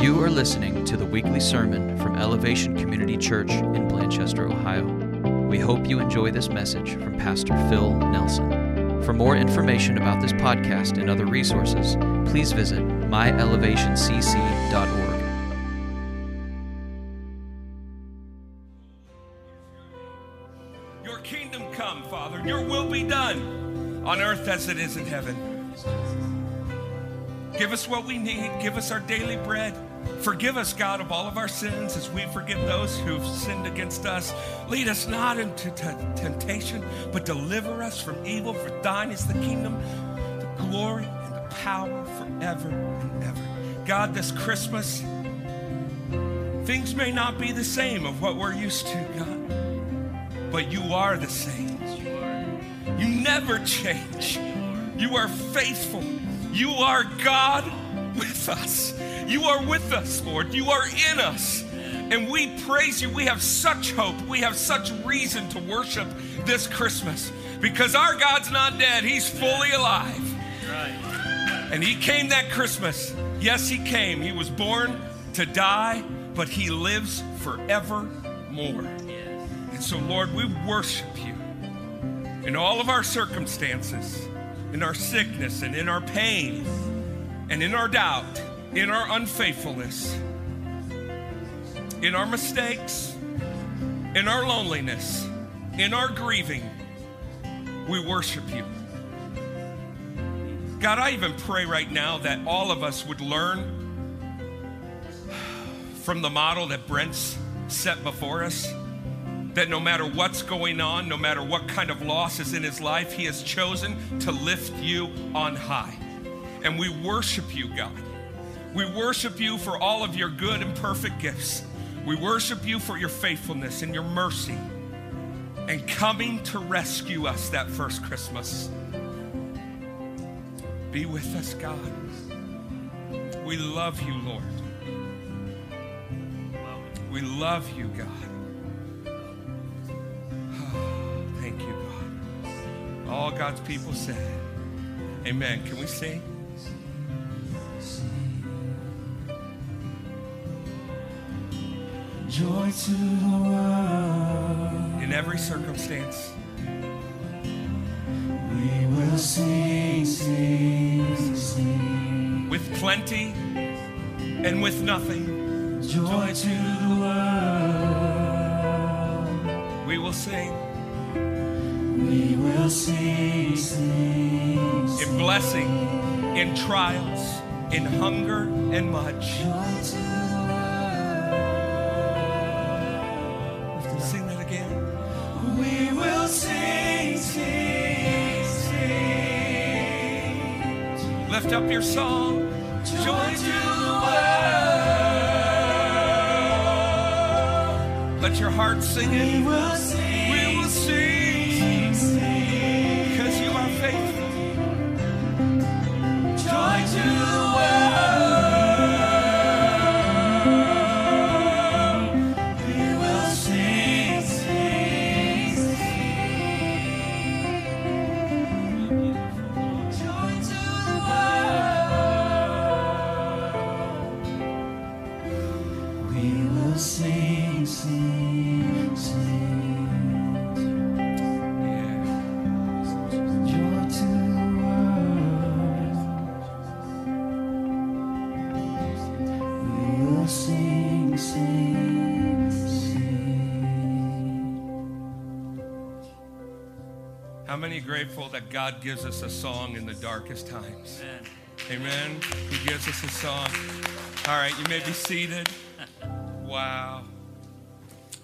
You are listening to the weekly sermon from Elevation Community Church in Blanchester, Ohio. We hope you enjoy this message from Pastor Phil Nelson. For more information about this podcast and other resources, please visit myelevationcc.org. Your kingdom come, Father. Your will be done on earth as it is in heaven. Give us what we need. Give us our daily bread. Forgive us, God, of all of our sins as we forgive those who've sinned against us. Lead us not into t- temptation, but deliver us from evil. For thine is the kingdom, the glory, and the power forever and ever. God, this Christmas, things may not be the same of what we're used to, God, but you are the same. You never change. You are faithful. You are God with us. You are with us, Lord. You are in us. And we praise you. We have such hope. We have such reason to worship this Christmas because our God's not dead. He's fully alive. And He came that Christmas. Yes, He came. He was born to die, but He lives forevermore. And so, Lord, we worship you in all of our circumstances, in our sickness and in our pain, and in our doubt, in our unfaithfulness, in our mistakes, in our loneliness, in our grieving, we worship you. God, I even pray right now that all of us would learn from the model that Brent's set before us that no matter what's going on, no matter what kind of loss is in his life, he has chosen to lift you on high. And we worship you, God. We worship you for all of your good and perfect gifts. We worship you for your faithfulness and your mercy and coming to rescue us that first Christmas. Be with us, God. We love you, Lord. We love you, God. All God's people said, Amen. Can we sing? Joy to the world. In every circumstance, We will sing, sing, sing. with plenty and with nothing, Joy to the world. we will sing. We will sing, sing, In sing. blessing, in trials, in hunger and much. Joy to the world. Sing that again. We will sing, sing, sing. Lift up your song. Joy to the world. Let your heart sing it. How many grateful that God gives us a song in the darkest times? Amen. He gives us a song. All right, you may be seated. Wow.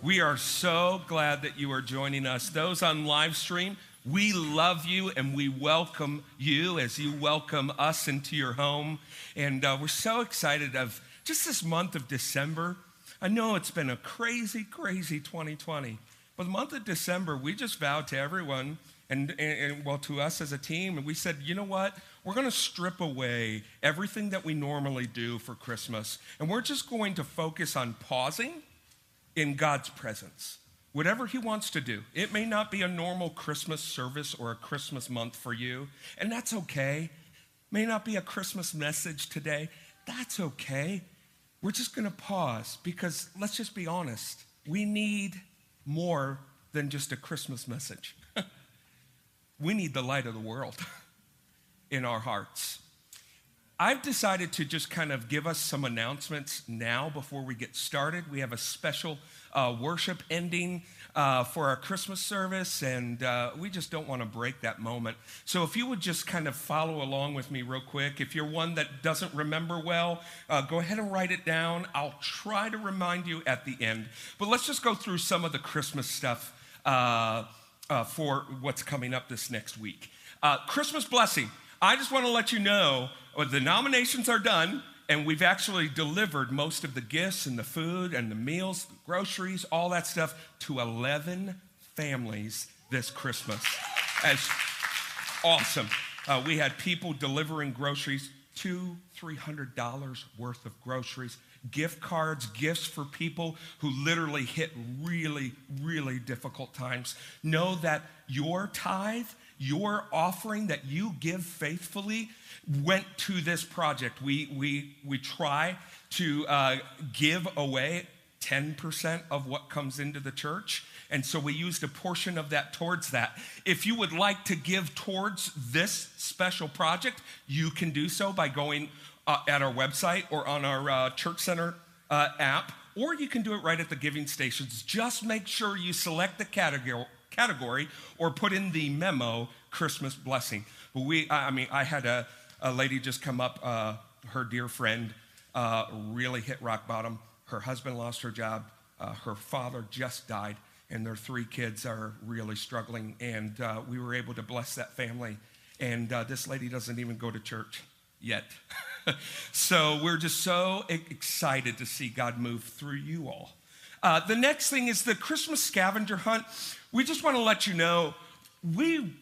We are so glad that you are joining us. Those on live stream, we love you and we welcome you as you welcome us into your home. And uh, we're so excited of just this month of December. I know it's been a crazy, crazy 2020, but the month of December, we just vowed to everyone and, and, and, well, to us as a team, and we said, you know what? We're going to strip away everything that we normally do for Christmas, and we're just going to focus on pausing in God's presence. Whatever He wants to do. It may not be a normal Christmas service or a Christmas month for you, and that's okay. May not be a Christmas message today. That's okay. we're just going to pause because let's just be honest. We need more than just a Christmas message. We need the light of the world in our hearts. I've decided to just kind of give us some announcements now before we get started. We have a special uh, worship ending uh, for our Christmas service, and uh, we just don't want to break that moment. So, if you would just kind of follow along with me real quick. If you're one that doesn't remember well, uh, go ahead and write it down. I'll try to remind you at the end. But let's just go through some of the Christmas stuff uh, uh, for what's coming up this next week. Christmas blessing. I just want to let you know uh, the nominations are done, and we've actually delivered most of the gifts and the food and the meals, the groceries, all that stuff to 11 families this Christmas. As awesome. Uh, we had people delivering groceries, two, three hundred dollars worth of groceries, gift cards, gifts for people who literally hit really, really difficult times. Know that your tithe your offering that you give faithfully went to this project. We, we, we try to uh, give away 10% of what comes into the church. And so we used a portion of that towards that. If you would like to give towards this special project, you can do so by going uh, at our website or on our uh, Church Center uh, app, or you can do it right at the giving stations. Just make sure you select the category category or put in the memo Christmas blessing. But we, I mean, I had a, a lady just come up, uh, her dear friend uh, really hit rock bottom. Her husband lost her job, uh, her father just died, and their three kids are really struggling. And we were able to bless that family. And this lady doesn't even go to church yet. so we're just so excited to see God move through you all. Uh, the next thing is the Christmas scavenger hunt. We just want to let you know we,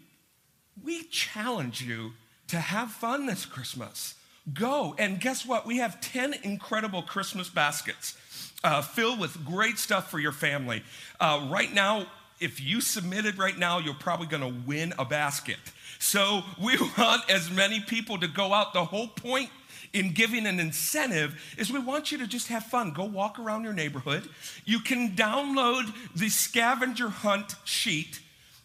we challenge you to have fun this Christmas. Go. And guess what? We have 10 incredible Christmas baskets uh, filled with great stuff for your family. Uh, right now, if you submitted right now, you're probably going to win a basket. So we want as many people to go out. The whole point in giving an incentive is we want you to just have fun. Go walk around your neighborhood. You can download the scavenger hunt sheet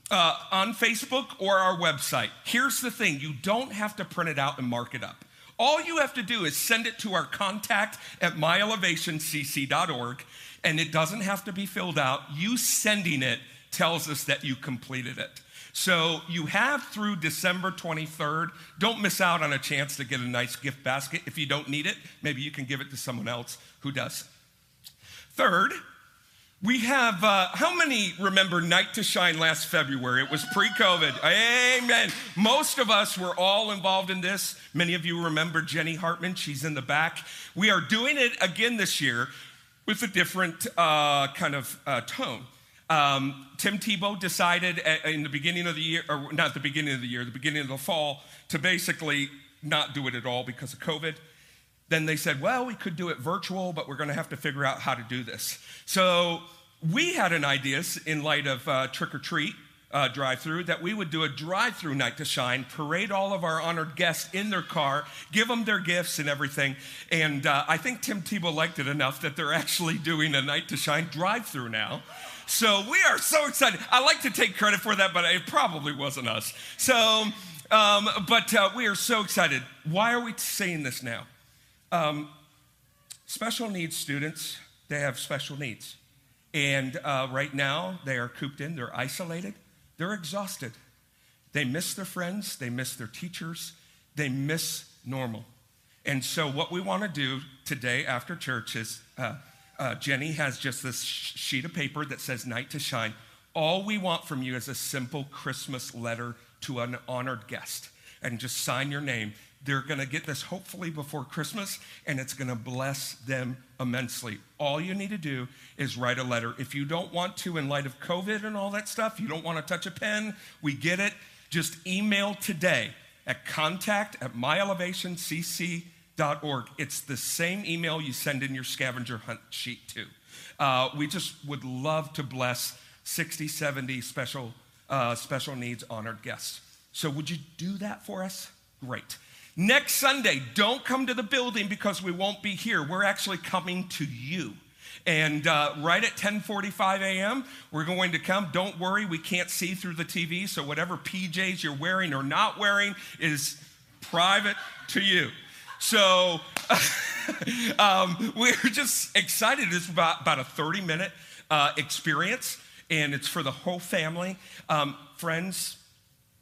uh, on Facebook or our website. Here's the thing you don't have to print it out and mark it up. All you have to do is send it to our contact at myelevationcc.org, and it doesn't have to be filled out. You sending it tells us that you completed it. So you have through December 23rd. Don't miss out on a chance to get a nice gift basket. If you don't need it, maybe you can give it to someone else who does. Third, we have, uh, how many remember Night to Shine last February? It was pre COVID. Amen. Most of us were all involved in this. Many of you remember Jenny Hartman. She's in the back. We are doing it again this year with a different uh, kind of uh, tone. Um, Tim Tebow decided in the beginning of the year, or not the beginning of the year, the beginning of the fall, to basically not do it at all because of COVID. Then they said, well, we could do it virtual, but we're going to have to figure out how to do this. So we had an idea in light of uh, trick or treat uh, drive through that we would do a drive through night to shine, parade all of our honored guests in their car, give them their gifts and everything. And uh, I think Tim Tebow liked it enough that they're actually doing a night to shine drive through now. So we are so excited. I like to take credit for that, but it probably wasn't us. So, um, but uh, we are so excited. Why are we saying this now? Um, special needs students, they have special needs. And uh, right now, they are cooped in, they're isolated, they're exhausted. They miss their friends, they miss their teachers, they miss normal. And so, what we want to do today after church is uh, uh, Jenny has just this sheet of paper that says Night to Shine. All we want from you is a simple Christmas letter to an honored guest and just sign your name. They're going to get this hopefully before Christmas, and it's going to bless them immensely. All you need to do is write a letter. If you don't want to, in light of COVID and all that stuff, you don't want to touch a pen, we get it. Just email today at contact at myelevationcc.com org. It's the same email you send in your scavenger hunt sheet to. Uh, we just would love to bless 60, 70 special, uh, special needs honored guests. So would you do that for us? Great. Next Sunday, don't come to the building because we won't be here. We're actually coming to you. And uh, right at 10:45 a.m., we're going to come. Don't worry, we can't see through the TV, so whatever PJs you're wearing or not wearing is private to you. So um, we're just excited. It's about, about a 30 minute uh, experience, and it's for the whole family. Um, friends,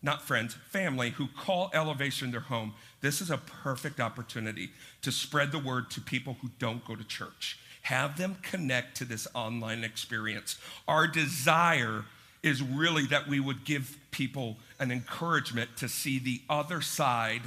not friends, family who call Elevation their home. This is a perfect opportunity to spread the word to people who don't go to church. Have them connect to this online experience. Our desire is really that we would give people an encouragement to see the other side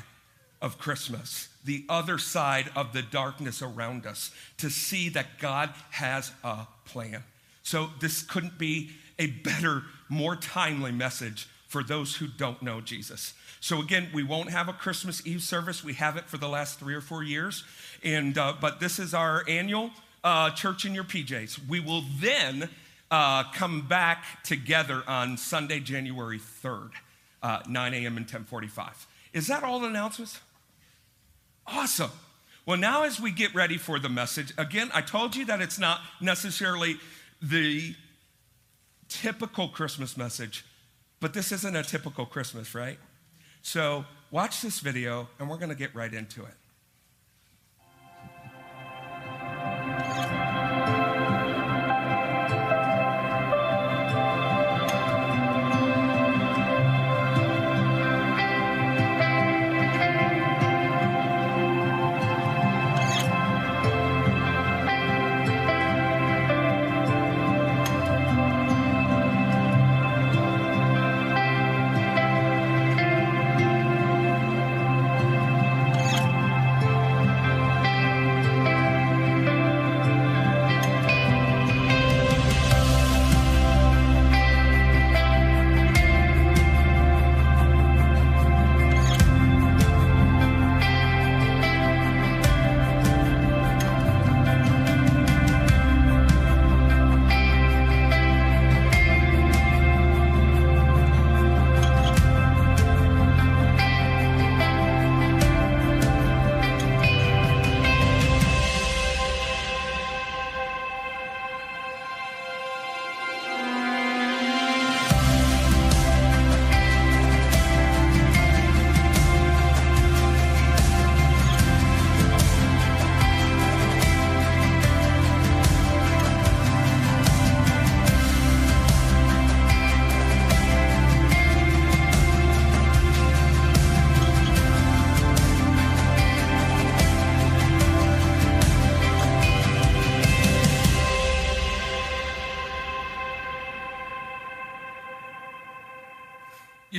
of Christmas, the other side of the darkness around us, to see that God has a plan. So, this couldn't be a better, more timely message for those who don't know Jesus. So, again, we won't have a Christmas Eve service. We have it for the last three or four years. And, uh, but this is our annual uh, church in your PJs. We will then uh, come back together on Sunday, January 3rd, uh, 9 a.m. and 1045. Is that all the announcements? Awesome. Well, now as we get ready for the message, again, I told you that it's not necessarily the typical Christmas message, but this isn't a typical Christmas, right? So watch this video and we're going to get right into it.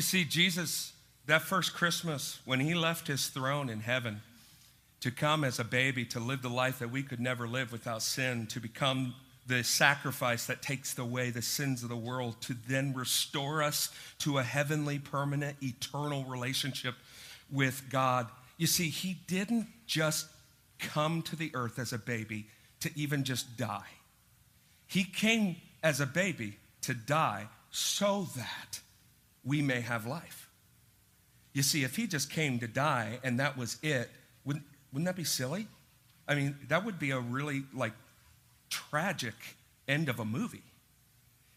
See, Jesus, that first Christmas, when he left his throne in heaven to come as a baby, to live the life that we could never live without sin, to become the sacrifice that takes away the sins of the world, to then restore us to a heavenly, permanent, eternal relationship with God. You see, he didn't just come to the earth as a baby to even just die. He came as a baby to die so that we may have life. You see, if he just came to die and that was it, wouldn't, wouldn't that be silly? I mean, that would be a really like tragic end of a movie.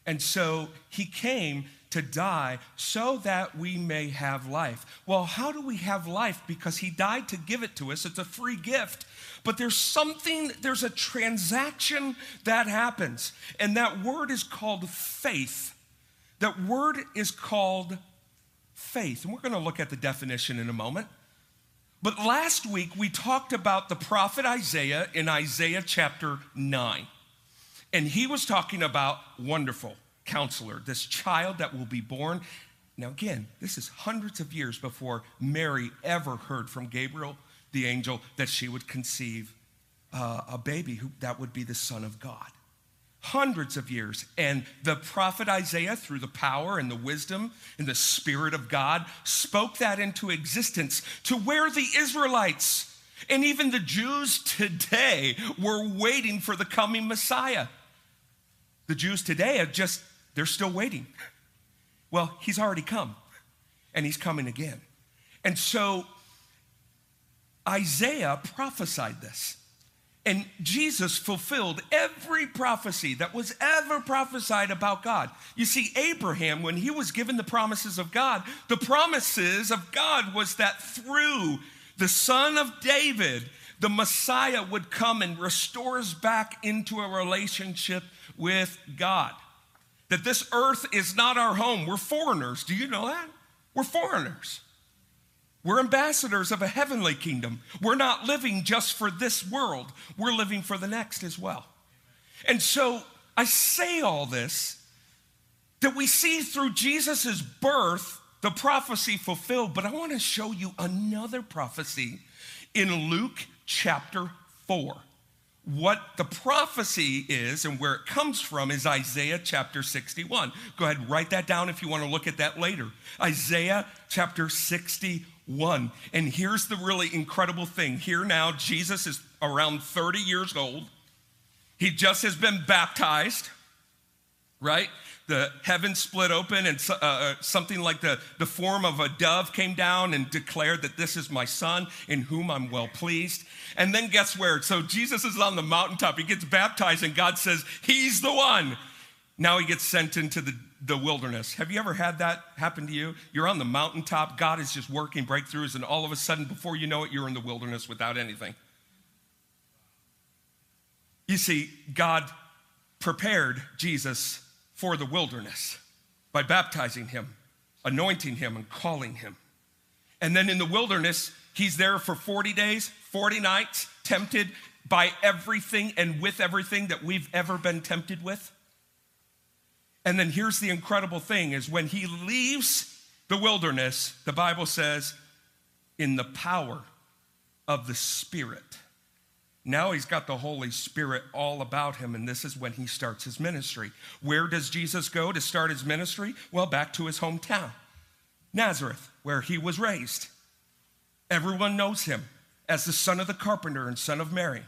And so he came to die so that we may have life. Well, how do we have life? Because he died to give it to us. It's a free gift. But there's something, there's a transaction that happens. And that word is called faith. That word is called faith. And we're going to look at the definition in a moment. But last week we talked about the prophet Isaiah in Isaiah chapter 9. And he was talking about wonderful counselor, this child that will be born. Now, again, this is hundreds of years before Mary ever heard from Gabriel, the angel, that she would conceive uh, a baby who, that would be the Son of God hundreds of years. And the prophet Isaiah, through the power and the wisdom and the Spirit of God, spoke that into existence to where the Israelites and even the Jews today were waiting for the coming Messiah. The Jews today are just, they're still waiting. Well, he's already come and he's coming again. And so Isaiah prophesied this. And Jesus fulfilled every prophecy that was ever prophesied about God. You see, Abraham, when he was given the promises of God, the promises of God was that through the son of David, the Messiah would come and restore us back into a relationship with God. That this earth is not our home. We're foreigners. Do you know that? We're foreigners. We're ambassadors of a heavenly kingdom. We're not living just for this world, we're living for the next as well. And so I say all this that we see through Jesus' birth the prophecy fulfilled, but I want to show you another prophecy in Luke chapter 4. What the prophecy is and where it comes from is Isaiah chapter 61. Go ahead and write that down if you want to look at that later. Isaiah chapter 61. And here's the really incredible thing. Here now, Jesus is around 30 years old. He just has been baptized, right? the heavens split open and uh, uh, something like the, the form of a dove came down and declared that this is my son in whom I'm well pleased. And then guess where? So Jesus is on the mountaintop. He gets baptized and God says, He's the one. Now he gets sent into the, the wilderness. Have you ever had that happen to you? You're on the mountaintop, God is just working breakthroughs, and all of a sudden, before you know it, you're in the wilderness without anything. You see, God prepared Jesus for the wilderness by baptizing him, anointing him, and calling him. And then in the wilderness, he's there for 40 days, 40 nights, tempted by everything and with everything that we've ever been tempted with. And then here's the incredible thing is when he leaves the wilderness, the Bible says, in the power of the Spirit. Now he's got the Holy Spirit all about him, and this is when he starts his ministry. Where does Jesus go to start his ministry? Well, back to his hometown, Nazareth, where he was raised. Everyone knows him as the son of the carpenter and son of Mary.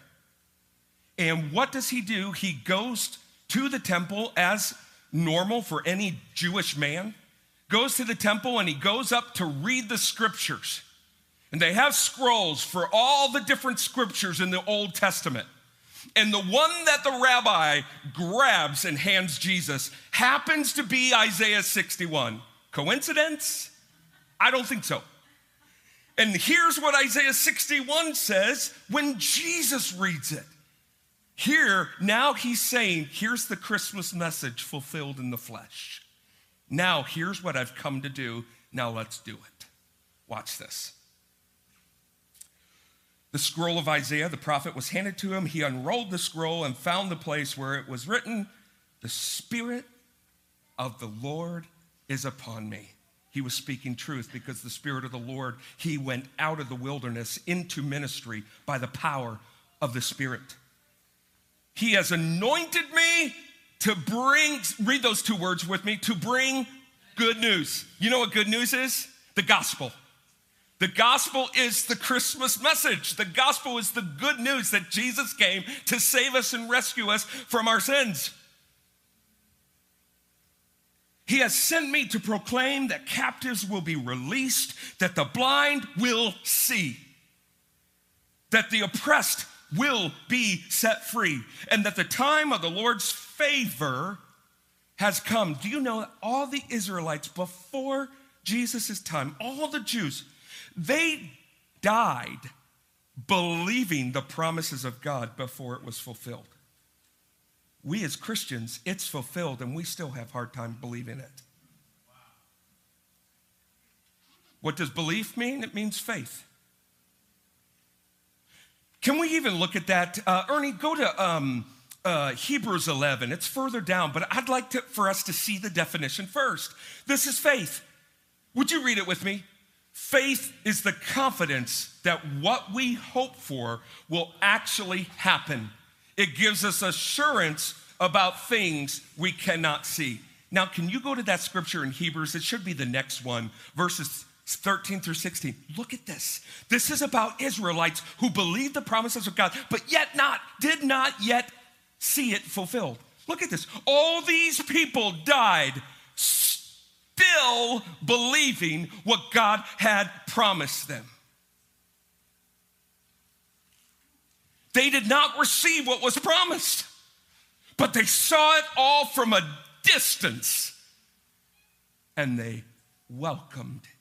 And what does he do? He goes to the temple as normal for any Jewish man, goes to the temple and he goes up to read the scriptures. And they have scrolls for all the different scriptures in the Old Testament. And the one that the rabbi grabs and hands Jesus happens to be Isaiah 61. Coincidence? I don't think so. And here's what Isaiah 61 says when Jesus reads it. Here, now he's saying, here's the Christmas message fulfilled in the flesh. Now, here's what I've come to do. Now, let's do it. Watch this. The scroll of Isaiah, the prophet, was handed to him. He unrolled the scroll and found the place where it was written, The Spirit of the Lord is upon me. He was speaking truth because the Spirit of the Lord, he went out of the wilderness into ministry by the power of the Spirit. He has anointed me to bring, read those two words with me, to bring good news. You know what good news is? The gospel. The gospel is the Christmas message. The gospel is the good news that Jesus came to save us and rescue us from our sins. He has sent me to proclaim that captives will be released, that the blind will see, that the oppressed will be set free, and that the time of the Lord's favor has come. Do you know that all the Israelites before Jesus' time, all the Jews, they died believing the promises of God before it was fulfilled. We as Christians, it's fulfilled and we still have hard time believing it. What does belief mean? It means faith. Can we even look at that? Uh, Ernie, go to um, uh, Hebrews 11. It's further down, but I'd like to, for us to see the definition first. This is faith. Would you read it with me? Faith is the confidence that what we hope for will actually happen. It gives us assurance about things we cannot see. Now, can you go to that scripture in Hebrews? It should be the next one, verses 13 through 16. Look at this. This is about Israelites who believed the promises of God, but yet not, did not yet see it fulfilled. Look at this. All these people died still believing what God had promised them. They did not receive what was promised, but they saw it all from a distance and they welcomed it.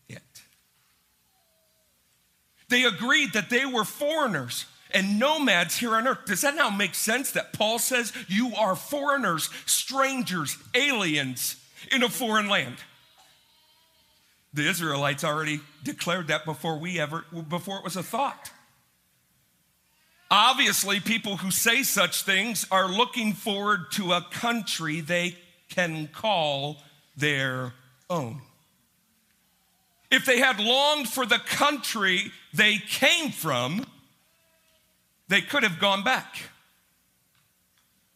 They agreed that they were foreigners and nomads here on earth. Does that now make sense that Paul says you are foreigners, strangers, aliens in a foreign land? The Israelites already declared that before we ever before it was a thought. Obviously, people who say such things are looking forward to a country they can call their own. If they had longed for the country they came from, they could have gone back.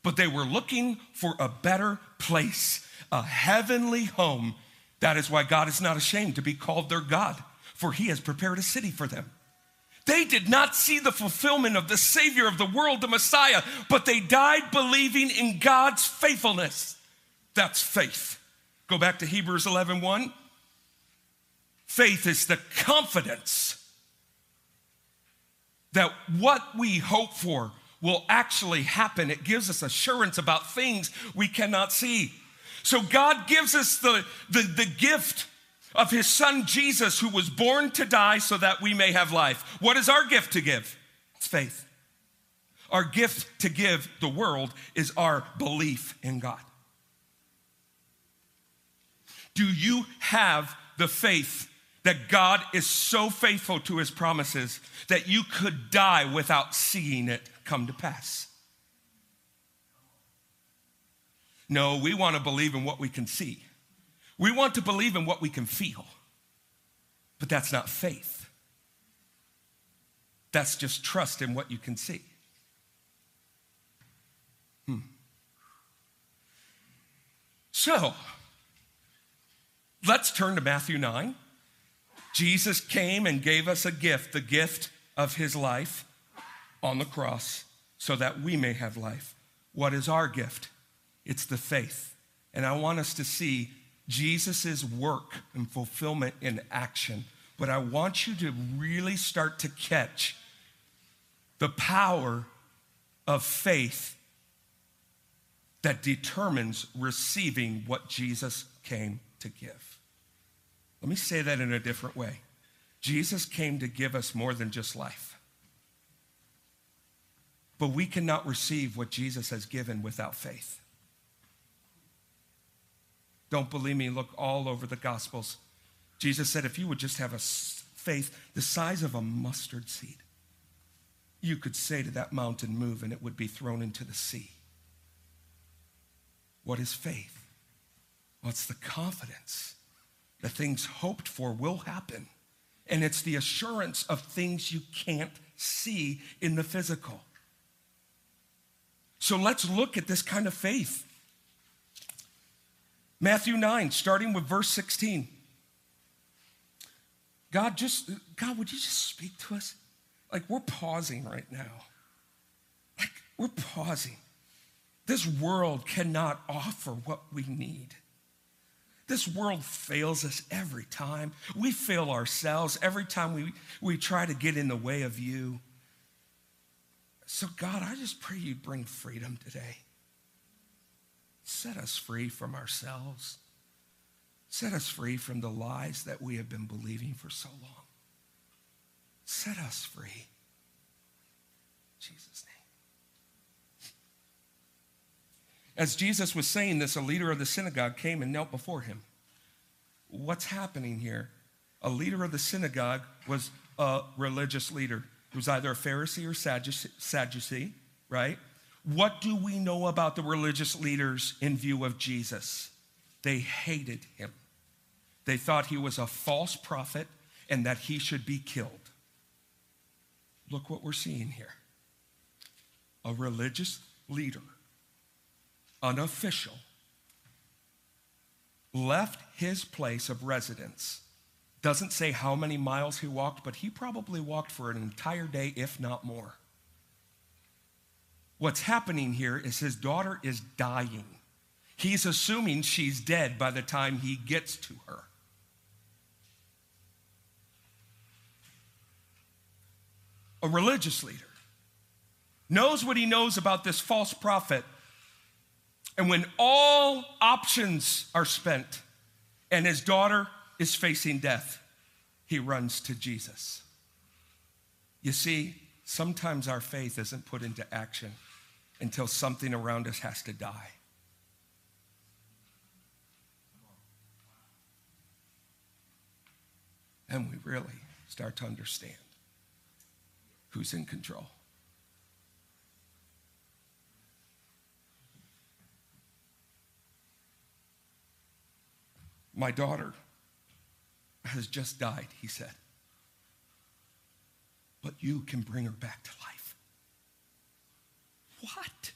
But they were looking for a better place, a heavenly home. That is why God is not ashamed to be called their God, for he has prepared a city for them. They did not see the fulfillment of the Savior of the world, the Messiah, but they died believing in God's faithfulness. That's faith. Go back to Hebrews 11 1. Faith is the confidence that what we hope for will actually happen. It gives us assurance about things we cannot see. So God gives us the, the, the gift of his son Jesus, who was born to die so that we may have life. What is our gift to give? It's faith. Our gift to give the world is our belief in God. Do you have the faith that God is so faithful to his promises that you could die without seeing it come to pass? No, we want to believe in what we can see. We want to believe in what we can feel. But that's not faith. That's just trust in what you can see. Hmm. So, let's turn to Matthew 9. Jesus came and gave us a gift, the gift of his life on the cross, so that we may have life. What is our gift? It's the faith. And I want us to see Jesus' work and fulfillment in action. But I want you to really start to catch the power of faith that determines receiving what Jesus came to give. Let me say that in a different way. Jesus came to give us more than just life. But we cannot receive what Jesus has given without faith. Don't believe me, look all over the Gospels. Jesus said, if you would just have a faith the size of a mustard seed, you could say to that mountain, move, and it would be thrown into the sea. What is faith? It's the confidence that things hoped for will happen. And it's the assurance of things you can't see in the physical. So let's look at this kind of faith. Matthew 9, starting with verse 16. God, just, God, would you just speak to us? Like, we're pausing right now. Like, we're pausing. This world cannot offer what we need. This world fails us every time. We fail ourselves every time we, we try to get in the way of you. So, God, I just pray you bring freedom today. Set us free from ourselves. Set us free from the lies that we have been believing for so long. Set us free. Jesus' name. As Jesus was saying this, a leader of the synagogue came and knelt before him. What's happening here? A leader of the synagogue was a religious leader. He was either a Pharisee or Sadducee, right? What do we know about the religious leaders in view of Jesus? They hated him. They thought he was a false prophet and that he should be killed. Look what we're seeing here a religious leader, an official, left his place of residence. Doesn't say how many miles he walked, but he probably walked for an entire day, if not more. What's happening here is his daughter is dying. He's assuming she's dead by the time he gets to her. A religious leader knows what he knows about this false prophet. And when all options are spent and his daughter is facing death, he runs to Jesus. You see, sometimes our faith isn't put into action until something around us has to die. And we really start to understand who's in control. My daughter has just died, he said. But you can bring her back to life. What?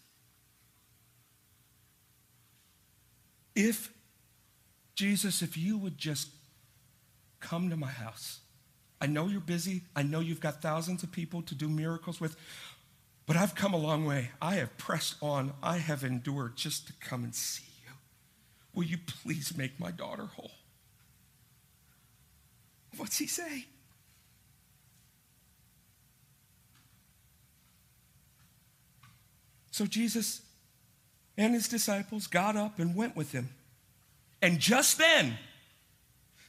If, Jesus, if you would just come to my house. I know you're busy. I know you've got thousands of people to do miracles with, but I've come a long way. I have pressed on. I have endured just to come and see. Will you please make my daughter whole? What's he say? So Jesus and his disciples got up and went with him. And just then,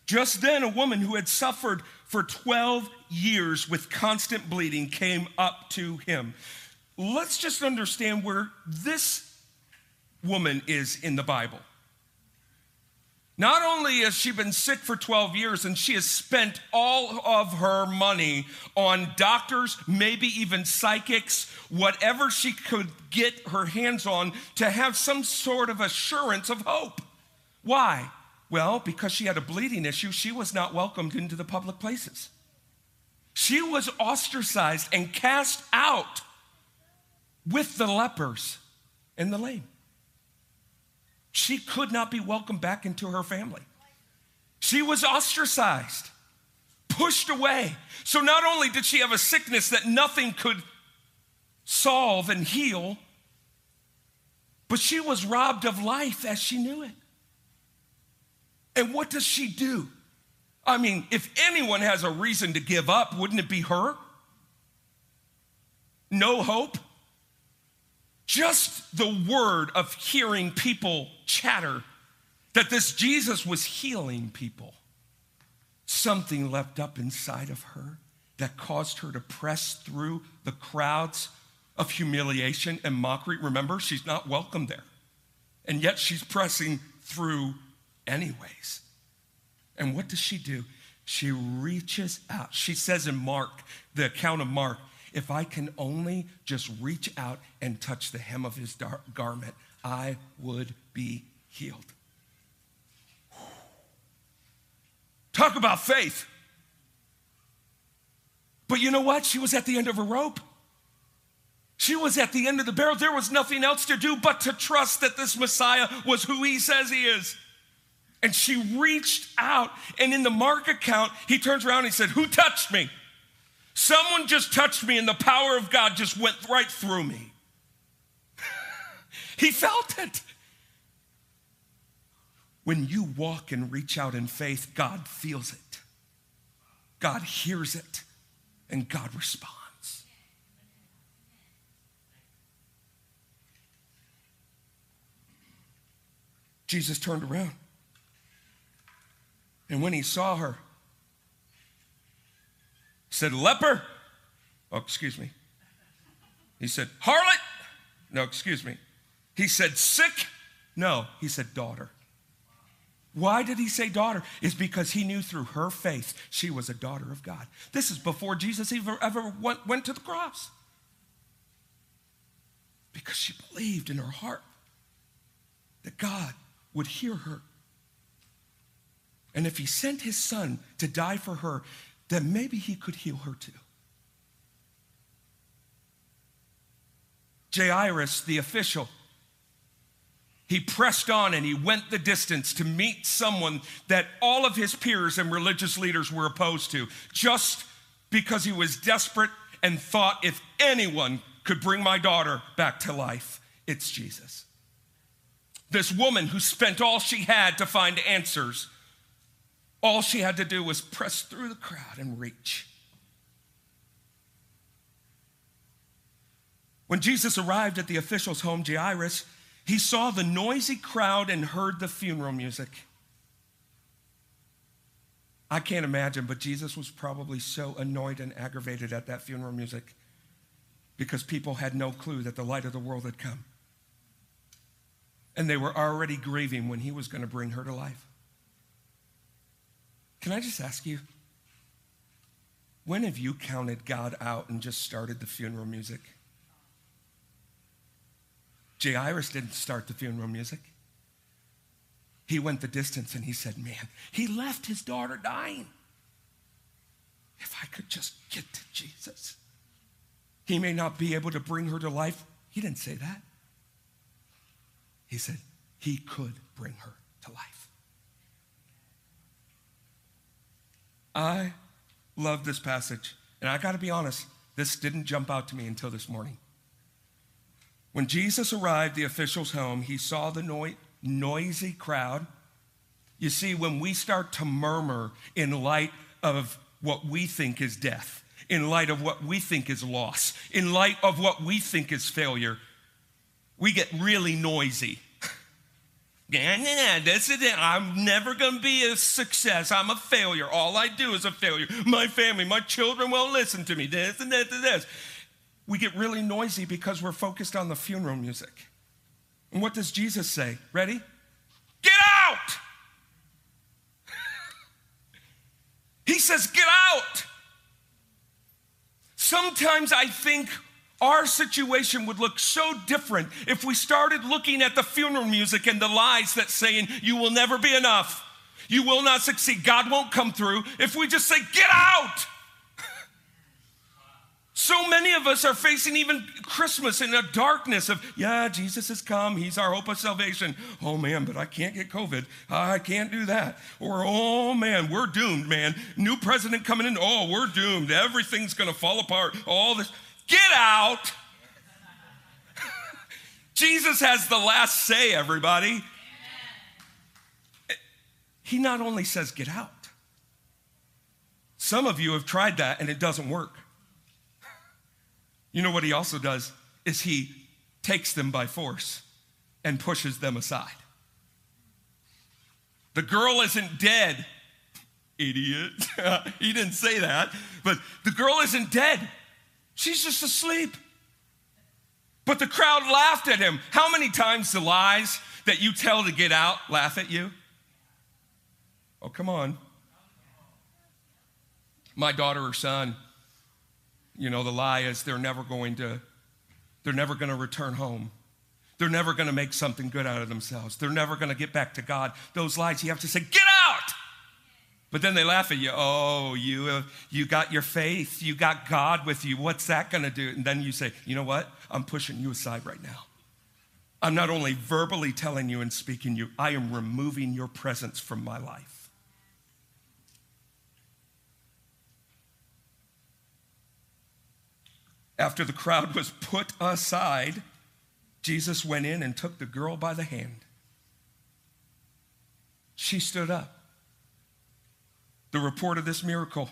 just then, a woman who had suffered for 12 years with constant bleeding came up to him. Let's just understand where this woman is in the Bible. Not only has she been sick for 12 years and she has spent all of her money on doctors, maybe even psychics, whatever she could get her hands on to have some sort of assurance of hope. Why? Well, because she had a bleeding issue, she was not welcomed into the public places. She was ostracized and cast out with the lepers and the lame. She could not be welcomed back into her family. She was ostracized, pushed away. So not only did she have a sickness that nothing could solve and heal, but she was robbed of life as she knew it. And what does she do? I mean, if anyone has a reason to give up, wouldn't it be her? No hope? Just the word of hearing people chatter that this Jesus was healing people. Something leapt up inside of her that caused her to press through the crowds of humiliation and mockery. Remember, she's not welcome there. And yet she's pressing through anyways. And what does she do? She reaches out. She says in Mark, the account of Mark, if I can only just reach out and touch the hem of his dar- garment, I would be healed. Talk about faith. But you know what? She was at the end of her rope. She was at the end of the barrel. There was nothing else to do but to trust that this Messiah was who he says he is. And she reached out, and in the Mark account, he turns around and he said, Who touched me? Someone just touched me, and the power of God just went right through me. he felt it. When you walk and reach out in faith, God feels it, God hears it, and God responds. Jesus turned around. And when he saw her, he said, Leper. Oh, excuse me. He said, Harlot. No, excuse me. He said, Sick. No, he said, Daughter. Why did he say daughter? Is because he knew through her faith she was a daughter of God. This is before Jesus ever, ever went, went to the cross. Because she believed in her heart that God would hear her and if he sent his son to die for her, then maybe he could heal her too. Jairus, the official, he pressed on and he went the distance to meet someone that all of his peers and religious leaders were opposed to, just because he was desperate and thought if anyone could bring my daughter back to life, it's Jesus. This woman who spent all she had to find answers all she had to do was press through the crowd and reach. When Jesus arrived at the official's home, Jairus, he saw the noisy crowd and heard the funeral music. I can't imagine, but Jesus was probably so annoyed and aggravated at that funeral music because people had no clue that the light of the world had come. And they were already grieving when he was going to bring her to life. Can I just ask you, when have you counted God out and just started the funeral music? Jairus didn't start the funeral music. He went the distance and he said, Man, he left his daughter dying. If I could just get to Jesus, he may not be able to bring her to life. He didn't say that. He said he could bring her to life. I love this passage. And I got to be honest, this didn't jump out to me until this morning. When Jesus arrived the official's home, he saw the noi- noisy crowd. You see, when we start to murmur in light of what we think is death, in light of what we think is loss, in light of what we think is failure, we get really noisy. Yeah, is it. I'm never going to be a success. I'm a failure. All I do is a failure. My family, my children won't listen to me. This and that and this. We get really noisy because we're focused on the funeral music. And what does Jesus say? Ready? Get out! he says, Get out! Sometimes I think our situation would look so different if we started looking at the funeral music and the lies that saying you will never be enough you will not succeed god won't come through if we just say get out so many of us are facing even Christmas in a darkness of, yeah, Jesus has come. He's our hope of salvation. Oh man, but I can't get COVID. I can't do that. Or, oh man, we're doomed, man. New president coming in. Oh, we're doomed. Everything's going to fall apart. All this. Get out. Jesus has the last say, everybody. He not only says, get out. Some of you have tried that and it doesn't work. You know what he also does is he takes them by force and pushes them aside. The girl isn't dead, idiot. he didn't say that, but the girl isn't dead. She's just asleep. But the crowd laughed at him. How many times the lies that you tell to get out laugh at you? Oh, come on. My daughter or son, you know, the lie is they're never going to, they're never going to return home. They're never going to make something good out of themselves. They're never going to get back to God. Those lies, you have to say, get out. But then they laugh at you. Oh, you, uh, you got your faith. You got God with you. What's that going to do? And then you say, you know what? I'm pushing you aside right now. I'm not only verbally telling you and speaking you, I am removing your presence from my life. After the crowd was put aside, Jesus went in and took the girl by the hand. She stood up. The report of this miracle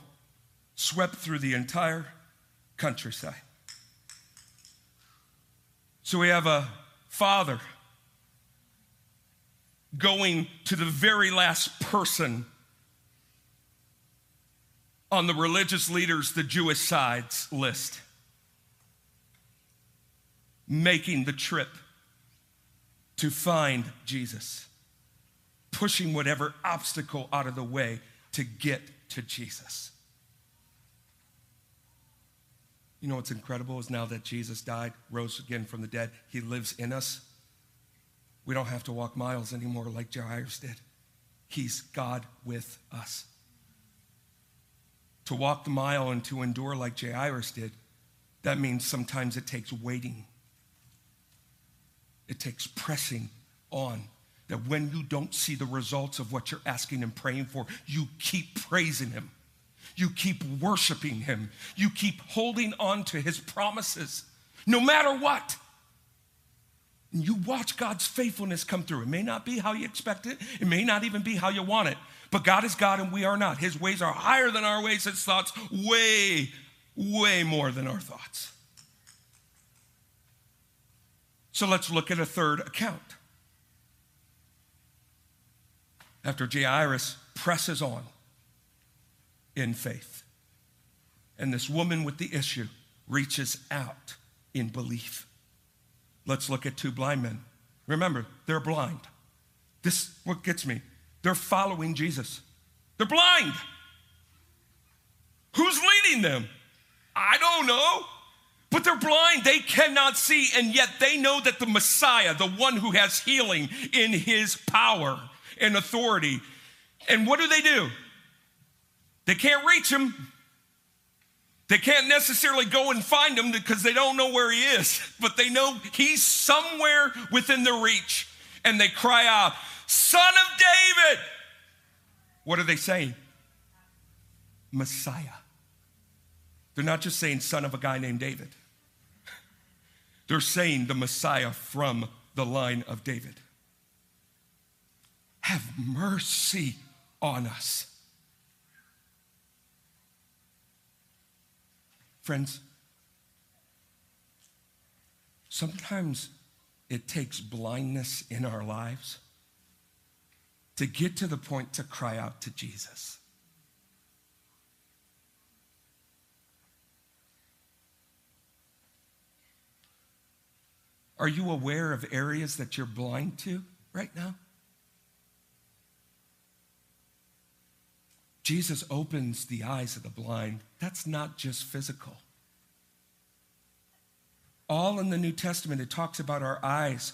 swept through the entire countryside. So we have a father going to the very last person on the religious leaders, the Jewish sides list making the trip to find Jesus, pushing whatever obstacle out of the way to get to Jesus. You know what's incredible is now that Jesus died, rose again from the dead, he lives in us. We don't have to walk miles anymore like Jairus did. He's God with us. To walk the mile and to endure like Jairus did, that means sometimes it takes waiting. It takes pressing on. That when you don't see the results of what you're asking and praying for, you keep praising Him. You keep worshiping Him. You keep holding on to His promises, no matter what. And you watch God's faithfulness come through. It may not be how you expect it, it may not even be how you want it, but God is God and we are not. His ways are higher than our ways, His thoughts way, way more than our thoughts. So let's look at a third account. After Jairus presses on in faith, and this woman with the issue reaches out in belief. Let's look at two blind men. Remember, they're blind. This what gets me. They're following Jesus. They're blind. Who's leading them? I don't know. But they're blind. They cannot see. And yet they know that the Messiah, the one who has healing in his power and authority. And what do they do? They can't reach him. They can't necessarily go and find him because they don't know where he is, but they know he's somewhere within their reach. And they cry out, Son of David! What are they saying? Messiah. They're not just saying son of a guy named David. They're saying the Messiah from the line of David. Have mercy on us. Friends, sometimes it takes blindness in our lives to get to the point to cry out to Jesus. Are you aware of areas that you're blind to right now? Jesus opens the eyes of the blind. That's not just physical. All in the New Testament, it talks about our eyes,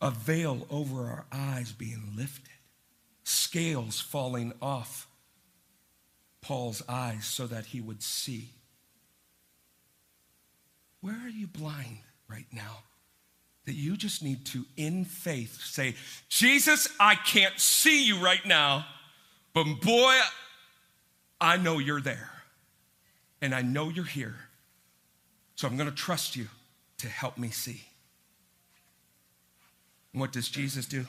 a veil over our eyes being lifted, scales falling off Paul's eyes so that he would see. Where are you blind right now? that you just need to, in faith, say, Jesus, I can't see you right now, but boy, I know you're there. And I know you're here. So I'm going to trust you to help me see. And what does Jesus do?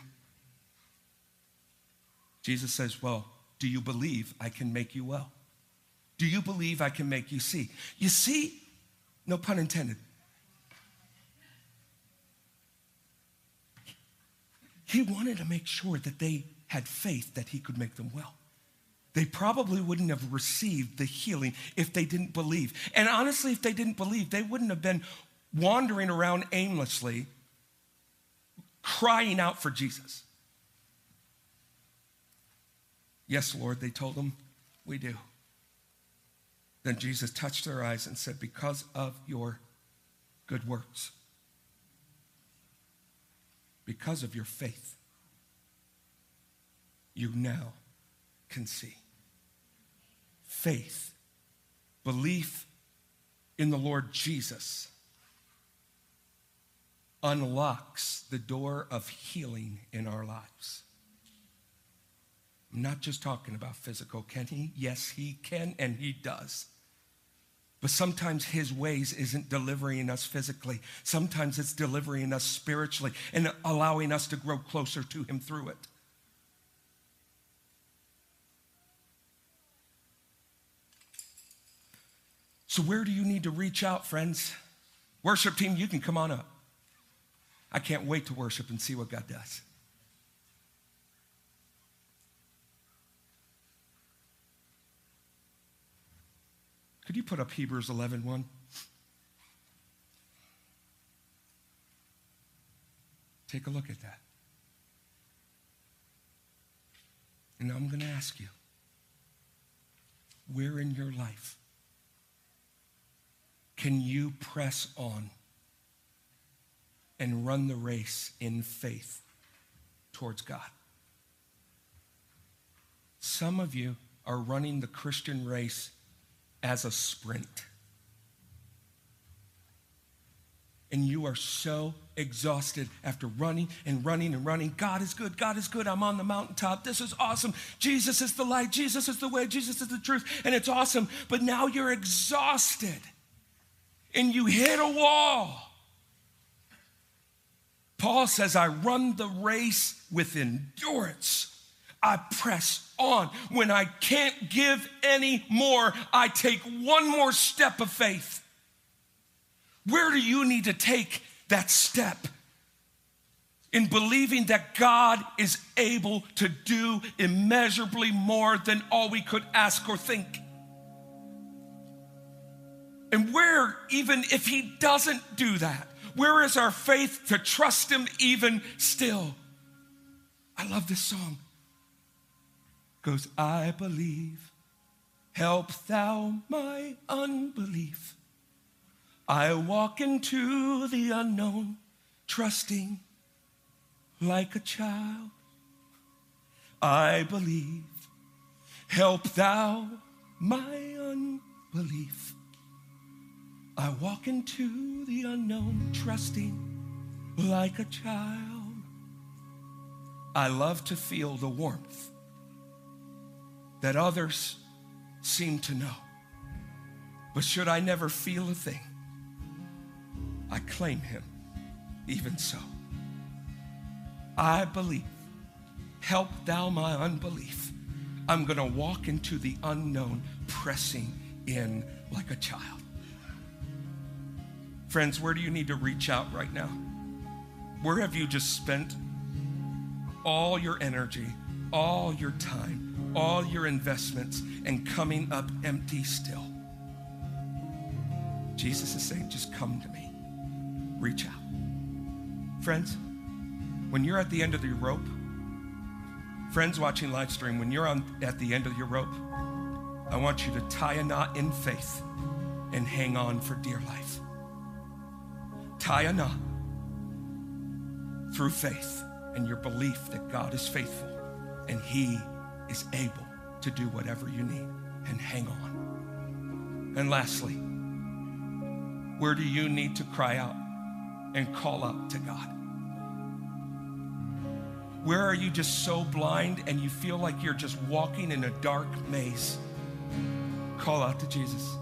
Jesus says, Well, do you believe I can make you well? Do you believe I can make you see? You see, no pun intended, He wanted to make sure that they had faith that he could make them well. They probably wouldn't have received the healing if they didn't believe. And honestly, if they didn't believe, they wouldn't have been wandering around aimlessly, crying out for Jesus. Yes, Lord, they told him, we do. Then Jesus touched their eyes and said, Because of your good works, because of your faith, you now can see. Faith, belief in the Lord Jesus unlocks the door of healing in our lives. I'm not just talking about physical. Can he? Yes, he can, and he does. But sometimes his ways isn't delivering us physically. Sometimes it's delivering us spiritually and allowing us to grow closer to him through it. So, where do you need to reach out, friends? Worship team, you can come on up. I can't wait to worship and see what God does. Could you put up Hebrews 11 1? Take a look at that. And I'm going to ask you where in your life can you press on and run the race in faith towards God? Some of you are running the Christian race as a sprint. And you are so exhausted after running and running and running. God is good. God is good. I'm on the mountaintop. This is awesome. Jesus is the light. Jesus is the way. Jesus is the truth. And it's awesome. But now you're exhausted and you hit a wall. Paul says, I run the race with endurance. I press on. When I can't give any more, I take one more step of faith. Where do you need to take that step in believing that God is able to do immeasurably more than all we could ask or think. And where, even if He doesn't do that, where is our faith to trust Him even still? I love this song. Goes, I believe, help thou my unbelief. I walk into the unknown, trusting like a child. I believe, help thou my unbelief. I walk into the unknown, trusting like a child. I love to feel the warmth that others seem to know. But should I never feel a thing, I claim him even so. I believe. Help thou my unbelief. I'm going to walk into the unknown, pressing in like a child. Friends, where do you need to reach out right now? Where have you just spent all your energy, all your time, all your investments, and coming up empty still? Jesus is saying, just come to me. Reach out. Friends, when you're at the end of your rope, friends watching live stream, when you're on, at the end of your rope, I want you to tie a knot in faith and hang on for dear life. A through faith and your belief that God is faithful and He is able to do whatever you need and hang on. And lastly, where do you need to cry out and call out to God? Where are you just so blind and you feel like you're just walking in a dark maze? Call out to Jesus.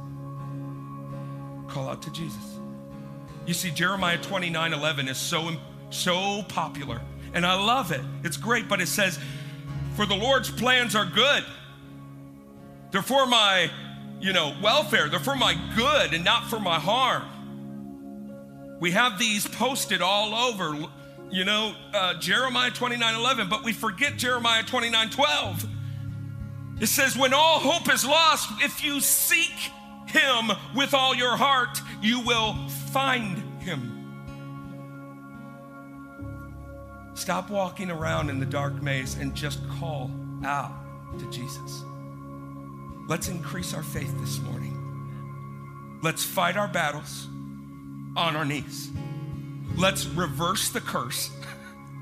Call out to Jesus. You see, Jeremiah 29 11 is so, so popular, and I love it. It's great, but it says, For the Lord's plans are good. They're for my, you know, welfare. They're for my good and not for my harm. We have these posted all over you know, uh, Jeremiah 29 11, but we forget Jeremiah 29 12. It says, When all hope is lost, if you seek him with all your heart, you will find him. Stop walking around in the dark maze and just call out to Jesus. Let's increase our faith this morning. Let's fight our battles on our knees. Let's reverse the curse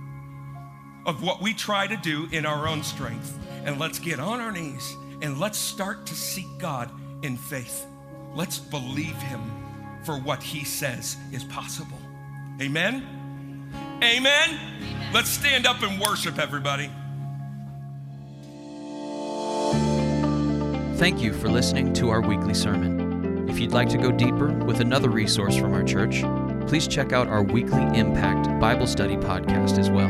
of what we try to do in our own strength. And let's get on our knees and let's start to seek God in faith. Let's believe Him for what He says is possible. Amen? Amen? Let's stand up and worship, everybody. Thank you for listening to our weekly sermon. If you'd like to go deeper with another resource from our church, please check out our weekly Impact Bible Study podcast as well.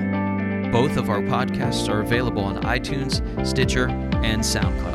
Both of our podcasts are available on iTunes, Stitcher, and SoundCloud.